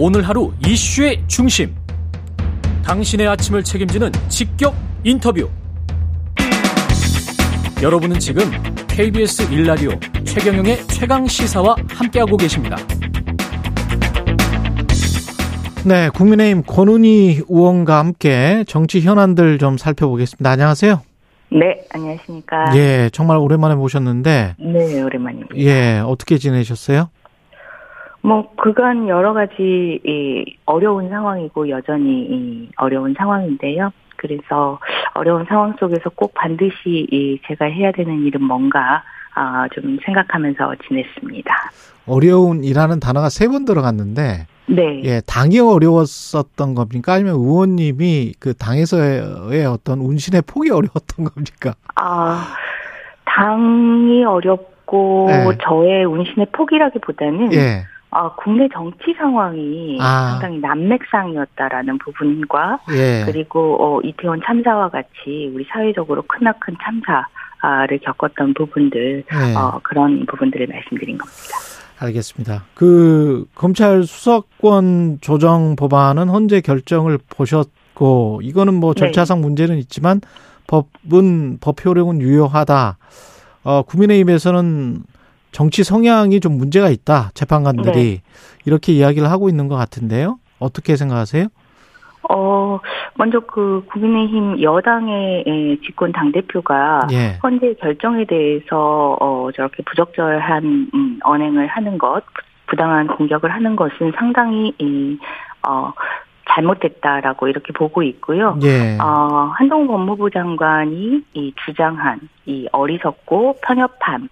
오늘 하루 이슈의 중심. 당신의 아침을 책임지는 직격 인터뷰. 여러분은 지금 KBS 일라디오 최경영의 최강 시사와 함께하고 계십니다. 네, 국민의힘 권은희 의원과 함께 정치 현안들 좀 살펴보겠습니다. 안녕하세요. 네, 안녕하십니까. 예, 정말 오랜만에 모셨는데. 네, 오랜만입니다. 예, 어떻게 지내셨어요? 뭐 그간 여러 가지 이 어려운 상황이고 여전히 이 어려운 상황인데요. 그래서 어려운 상황 속에서 꼭 반드시 이 제가 해야 되는 일은 뭔가 아, 좀 생각하면서 지냈습니다. 어려운 이라는 단어가 세 번 들어갔는데 네. 예, 당이 어려웠었던 겁니까? 아니면 의원님이 그 당에서의 어떤 운신의 폭이 어려웠던 겁니까? 아, 당이 어렵고 네. 저의 운신의 폭이라기보다는 예. 아, 국내 정치 상황이 아. 상당히 난맥상이었다라는 부분과 예. 그리고 어, 이태원 참사와 같이 우리 사회적으로 크나큰 참사를 겪었던 부분들 예. 어, 그런 부분들을 말씀드린 겁니다. 알겠습니다. 그 검찰 수사권 조정 법안은 헌재 결정을 보셨고 이거는 뭐 네. 절차상 문제는 있지만 법은 법 효력은 유효하다. 어 국민의힘에서는 정치 성향이 좀 문제가 있다. 재판관들이 이렇게 이야기를 하고 있는 것 같은데요. 어떻게 생각하세요? 어, 먼저 그 국민의힘 여당의 에, 집권 당대표가 예. 헌재 결정에 대해서 어, 저렇게 부적절한 음, 언행을 하는 것, 부당한 공격을 하는 것은 상당히 이, 어, 잘못됐다라고 이렇게 보고 있고요. 예. 어, 한동훈 법무부 장관이 이 주장한 이 어리석고 편협함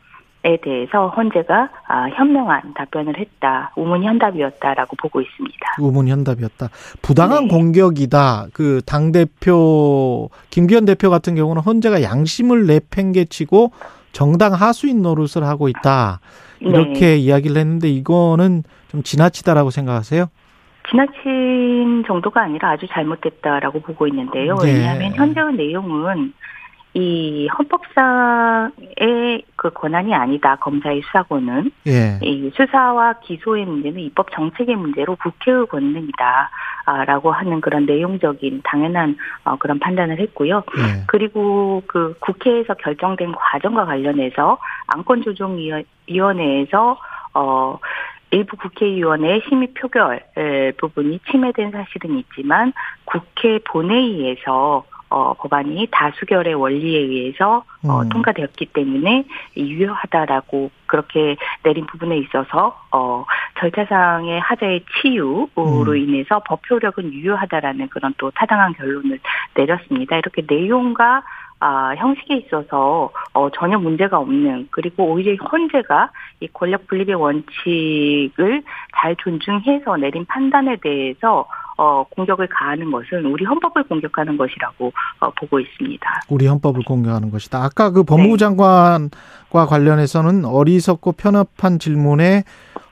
에 대해서 헌재가 아, 현명한 답변을 했다, 우문현답이었다라고 보고 있습니다. 우문현답이었다. 부당한 네. 공격이다. 그 당 대표 김기현 대표 같은 경우는 헌재가 양심을 내팽개치고 정당 하수인 노릇을 하고 있다. 이렇게 네. 이야기를 했는데 이거는 좀 지나치다라고 생각하세요? 지나친 정도가 아니라 아주 잘못됐다라고 보고 있는데요. 네. 왜냐하면 현재의 내용은 이 헌법상의 그 권한이 아니다. 검사의 수사권은 예. 이 수사와 기소의 문제는 입법 정책의 문제로 국회의 권능이다라고 하는 그런 내용적인 당연한 어, 그런 판단을 했고요. 예. 그리고 그 국회에서 결정된 과정과 관련해서 안건조정위원회에서 어 일부 국회의원의 심의 표결 에, 부분이 침해된 사실은 있지만 국회 본회의에서 어, 법안이 다수결의 원리에 의해서 어, 음. 통과되었기 때문에 유효하다라고 그렇게 내린 부분에 있어서 어, 절차상의 하자의 치유로 음. 인해서 법 효력은 유효하다라는 그런 또 타당한 결론을 내렸습니다. 이렇게 내용과 아, 형식에 있어서 어, 전혀 문제가 없는 그리고 오히려 헌재가 이 권력 분립의 원칙을 잘 존중해서 내린 판단에 대해서 어, 공격을 가하는 것은 우리 헌법을 공격하는 것이라고 어, 보고 있습니다. 우리 헌법을 공격하는 것이다. 아까 그 법무부 네. 장관과 관련해서는 어리석고 편협한 질문에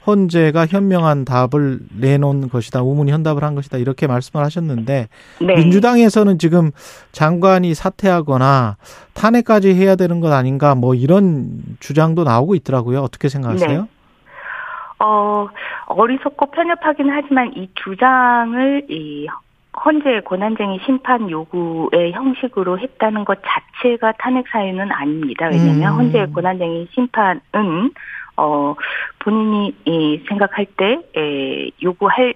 헌재가 현명한 답을 내놓은 것이다. 우문 현답을 한 것이다. 이렇게 말씀을 하셨는데 네. 민주당에서는 지금 장관이 사퇴하거나 탄핵까지 해야 되는 것 아닌가 뭐 이런 주장도 나오고 있더라고요. 어떻게 생각하세요? 네. 어, 어리석고 편협하긴 하지만 이 주장을 이 헌재 권한쟁의 심판 요구의 형식으로 했다는 것 자체가 탄핵 사유는 아닙니다. 왜냐하면 음. 헌재 권한쟁의 심판은 어 본인이 이 생각할 때 에, 요구할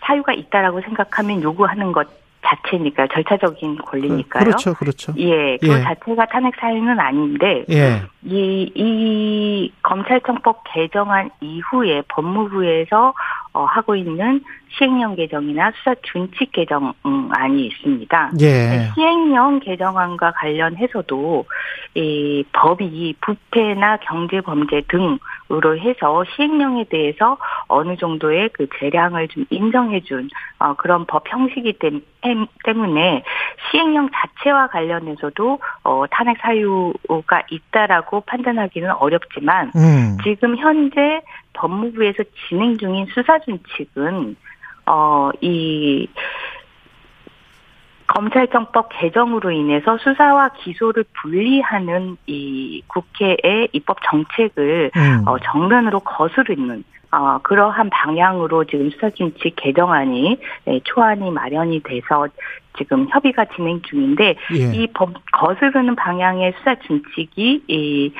사유가 있다라고 생각하면 요구하는 것 자체니까 절차적인 권리니까요. 그렇죠, 그렇죠. 예, 그 예. 자체가 탄핵 사유는 아닌데 예, 이, 이 검찰청법 개정안 이후에 법무부에서 어, 하고 있는 시행령 개정이나 수사 준칙 개정안이 있습니다. 예, 시행령 개정안과 관련해서도 이 법이 부패나 경제 범죄 등으로 해서 시행령에 대해서 어느 정도의 그 재량을 좀 인정해준 어, 그런 법 형식이 때문에 시행령 자체와 관련해서도 어, 탄핵 사유가 있다라고 판단하기는 어렵지만 음, 지금 현재 법무부에서 진행 중인 수사 준칙은 어, 이 검찰청법 개정으로 인해서 수사와 기소를 분리하는 이 국회의 입법 정책을 음. 어, 정면으로 거스르는 어, 그러한 방향으로 지금 수사준칙 개정안이 네, 초안이 마련이 돼서 지금 협의가 진행 중인데 예. 이 법 거스르는 방향의 수사준칙이 이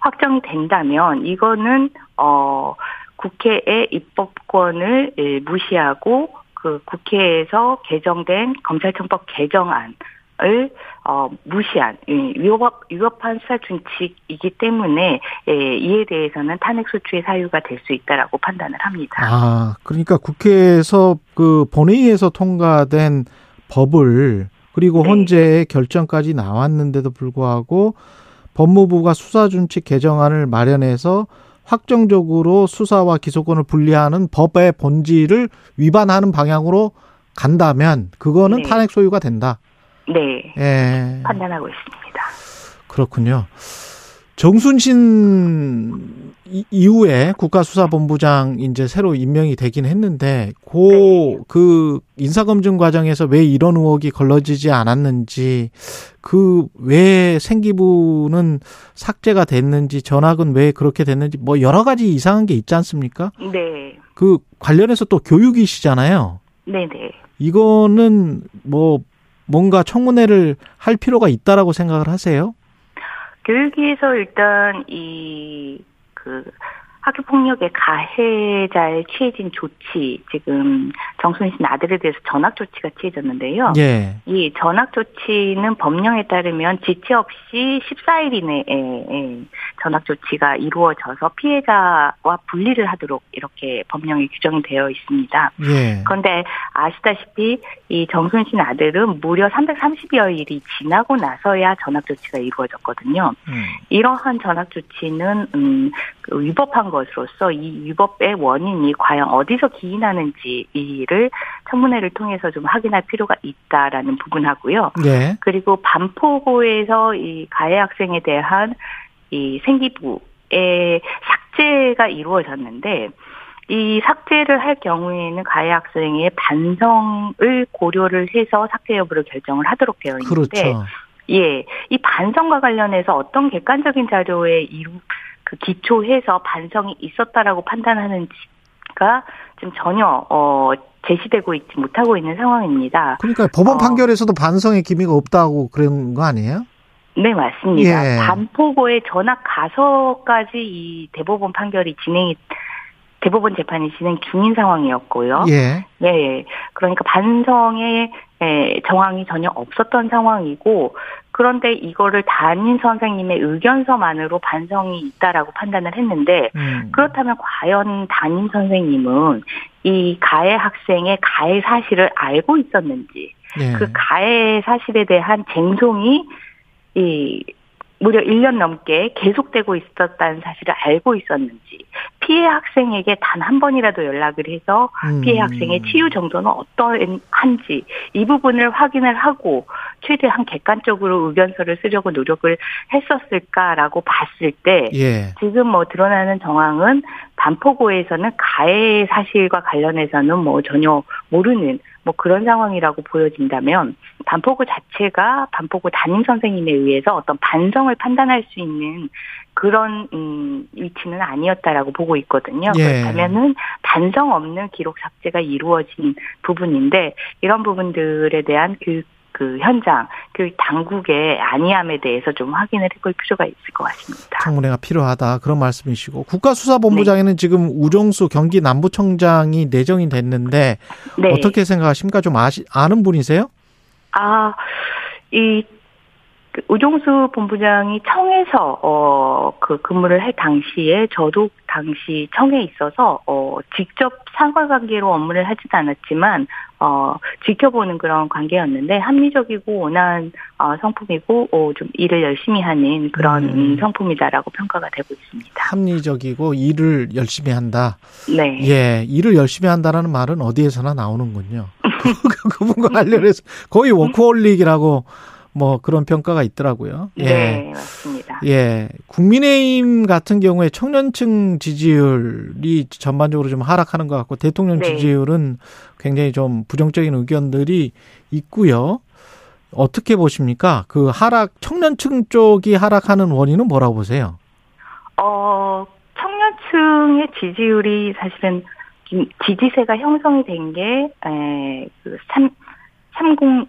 확정이 된다면 이거는 어 국회의 입법권을 예, 무시하고 그 국회에서 개정된 검찰청법 개정안 을 어, 무시한 예, 위법 위법한 수사 준칙이기 때문에 예, 이에 대해서는 탄핵 소추의 사유가 될 수 있다라고 판단을 합니다. 아, 그러니까 국회에서 그 본회의에서 통과된 법을 그리고 네. 헌재의 결정까지 나왔는데도 불구하고 법무부가 수사 준칙 개정안을 마련해서 확정적으로 수사와 기소권을 분리하는 법의 본질을 위반하는 방향으로 간다면 그거는 네. 탄핵 소유가 된다. 네, 예. 판단하고 있습니다. 그렇군요. 정순신 이- 이후에 국가수사본부장 이제 새로 임명이 되긴 했는데 고그 인사검증 과정에서 왜 이런 의혹이 걸러지지 않았는지 그 왜 생기부는 삭제가 됐는지 전학은 왜 그렇게 됐는지 뭐 여러 가지 이상한 게 있지 않습니까? 네, 그 관련해서 또 교육이시잖아요. 네, 네. 이거는 뭐 뭔가 청문회를 할 필요가 있다라고 생각을 하세요? 교육위에서 일단 이 그 학교 폭력의 가해자에 취해진 조치 지금 정순신 아들에 대해서 전학 조치가 취해졌는데요. 예. 이 전학 조치는 법령에 따르면 지체 없이 14일 이내에 전학 조치가 이루어져서 피해자와 분리를 하도록 이렇게 법령에 규정이 되어 있습니다. 예. 그런데 아시다시피 이 정순신 아들은 무려 330여일이 지나고 나서야 전학 조치가 이루어졌거든요. 음. 이러한 전학 조치는 음, 그 위법한 것으로서 이 위법의 원인이 과연 어디서 기인하는지를 청문회를 통해서 좀 확인할 필요가 있다라는 부분하고요. 예. 그리고 반포고에서 이 가해 학생에 대한 이 생기부의 삭제가 이루어졌는데 이 삭제를 할 경우에는 가해 학생의 반성을 고려를 해서 삭제 여부를 결정을 하도록 되어 있는데 그렇죠. 예, 이 반성과 관련해서 어떤 객관적인 자료에 이루 그 기초해서 반성이 있었다라고 판단하는 지가 지금 전혀 어 제시되고 있지 못하고 있는 상황입니다. 그러니까 법원 어. 판결에서도 반성의 기미가 없다고 그런 거 아니에요? 네, 맞습니다. 예. 반포고의 전학 가서까지 이 대법원 판결이 진행이 대법원 재판이 진행 중인 상황이었고요. 예. 예, 그러니까 반성의 예, 정황이 전혀 없었던 상황이고 그런데 이거를 담임 선생님의 의견서만으로 반성이 있다라고 판단을 했는데 음. 그렇다면 과연 담임 선생님은 이 가해 학생의 가해 사실을 알고 있었는지 예. 그 가해 사실에 대한 쟁송이 이 무려 1년 넘게 계속되고 있었다는 사실을 알고 있었는지 피해 학생에게 단 한 번이라도 연락을 해서 음. 피해 학생의 치유 정도는 어떠한지 이 부분을 확인을 하고 최대한 객관적으로 의견서를 쓰려고 노력을 했었을까라고 봤을 때 예. 지금 뭐 드러나는 정황은 반포고에서는 가해 사실과 관련해서는 뭐 전혀 모르는 뭐 그런 상황이라고 보여진다면 반포고 자체가 반포고 담임 선생님에 의해서 어떤 반성을 판단할 수 있는 그런 음 위치는 아니었다라고 보고 있거든요. 예. 그렇다면은 반성 없는 기록 삭제가 이루어진 부분인데 이런 부분들에 대한 교육 그 현장 교육 당국의 안이함에 대해서 좀 확인을 해볼 필요가 있을 것 같습니다. 청문회가 필요하다 그런 말씀이시고 국가수사본부장에는 지금 우정수 경기 남부청장이 내정이 됐는데 네. 어떻게 생각하십니까? 좀 아시, 아는 분이세요? 아, 이, 그 우종수 본부장이 청에서, 어, 그 근무를 할 당시에 저도 당시 청에 있어서, 어, 직접 상관관계로 업무를 하지도 않았지만, 어, 지켜보는 그런 관계였는데, 합리적이고 온화한, 어, 성품이고, 어, 좀 일을 열심히 하는 그런 음. 음, 성품이다라고 평가가 되고 있습니다. 합리적이고 일을 열심히 한다. 네. 예, 일을 열심히 한다라는 말은 어디에서나 나오는군요. 그- 그분과 관련해서 거의 워크홀릭이라고 뭐 그런 평가가 있더라고요. 예. 네, 맞습니다. 예. 국민의힘 같은 경우에 청년층 지지율이 전반적으로 좀 하락하는 것 같고 대통령 네. 지지율은 굉장히 좀 부정적인 의견들이 있고요. 어떻게 보십니까? 그 하락 청년층 쪽이 하락하는 원인은 뭐라고 보세요? 어, 지지층의 지지율이 사실은 지지세가 형성이 된 게, 에, 그, 3, 30,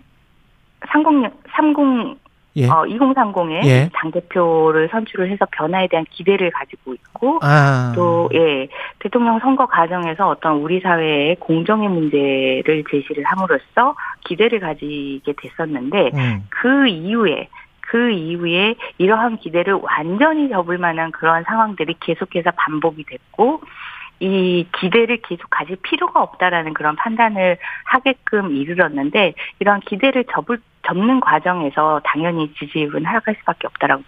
30, 30, 예. 어, 2030의 예. 당대표를 선출을 해서 변화에 대한 기대를 가지고 있고, 아. 또, 예, 대통령 선거 과정에서 어떤 우리 사회의 공정의 문제를 제시를 함으로써 기대를 가지게 됐었는데, 음. 그 이후에, 그 이후에 이러한 기대를 완전히 접을 만한 그러한 상황들이 계속해서 반복이 됐고, 이 기대를 계속 가질 필요가 없다라는 그런 판단을 하게끔 이르렀는데 이런 기대를 접을 접는 과정에서 당연히 지지율은 하락할 수밖에 없다라고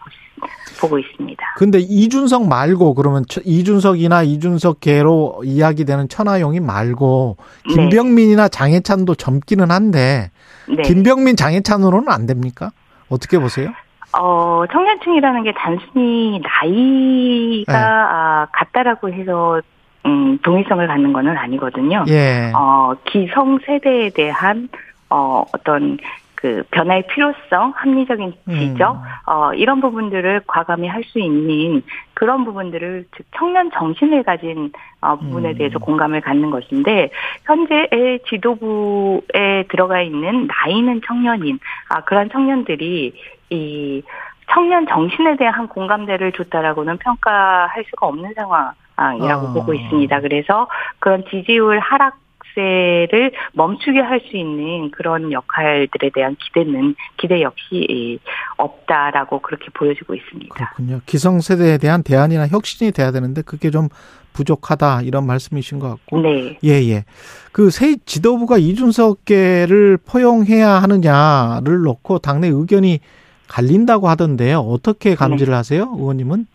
보고 있습니다. 근데 이준석 말고 그러면 이준석이나 이준석계로 이야기되는 천하용이 말고 네. 김병민이나 장해찬도 젊기는 한데 네. 김병민 장해찬으로는 안 됩니까? 어떻게 보세요? 어, 청년층이라는 게 단순히 나이가 네. 아, 같다라고 해서 음, 동일성을 갖는 거는 아니거든요. 예. 어, 기성 세대에 대한 어, 어떤 그 변화의 필요성, 합리적인 지적, 음. 어, 이런 부분들을 과감히 할 수 있는 그런 부분들을 즉 청년 정신을 가진 어, 부분에 음. 대해서 공감을 갖는 것인데 현재의 지도부에 들어가 있는 나이는 청년인 아 그런 청년들이 이 청년 정신에 대한 공감대를 줬다라고는 평가할 수가 없는 상황 이라고 어. 보고 있습니다. 그래서 그런 지지율 하락 세를 멈추게 할 수 있는 그런 역할들에 대한 기대는 기대 역시 없다라고 그렇게 보여지고 있습니다. 그렇군요. 기성세대에 대한 대안이나 혁신이 돼야 되는데 그게 좀 부족하다 이런 말씀이신 것 같고. 네. 예, 예. 그 새 지도부가 이준석계를 포용해야 하느냐를 놓고 당내 의견이 갈린다고 하던데요. 어떻게 감지를 네. 하세요, 의원님은?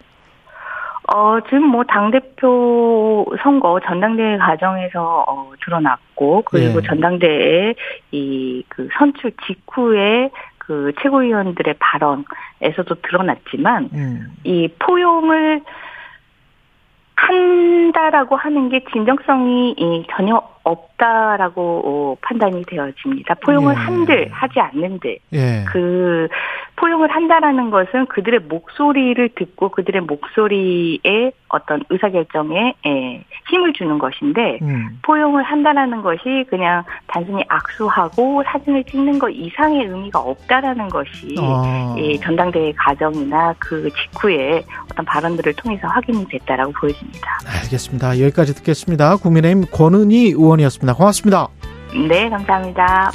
어, 지금 뭐, 당대표 선거 전당대회 과정에서, 어, 드러났고, 그리고 예. 전당대회 이, 그 선출 직후에 그 최고위원들의 발언에서도 드러났지만, 음. 이 포용을 한다라고 하는 게 진정성이 전혀 없다라고 어, 판단이 되어집니다. 포용을 예. 한들 하지 않는들 예. 그 포용을 한다라는 것은 그들의 목소리를 듣고 그들의 목소리에 어떤 의사결정에 예, 힘을 주는 것인데 음. 포용을 한다라는 것이 그냥 단순히 악수하고 사진을 찍는 것 이상의 의미가 없다라는 것이 어. 예, 전당대회 과정이나 그 직후에 어떤 발언들을 통해서 확인이 됐다라고 보여집니다. 알겠습니다. 여기까지 듣겠습니다. 국민의힘 권은희 의원이었습니다. 고맙습니다. 네, 감사합니다.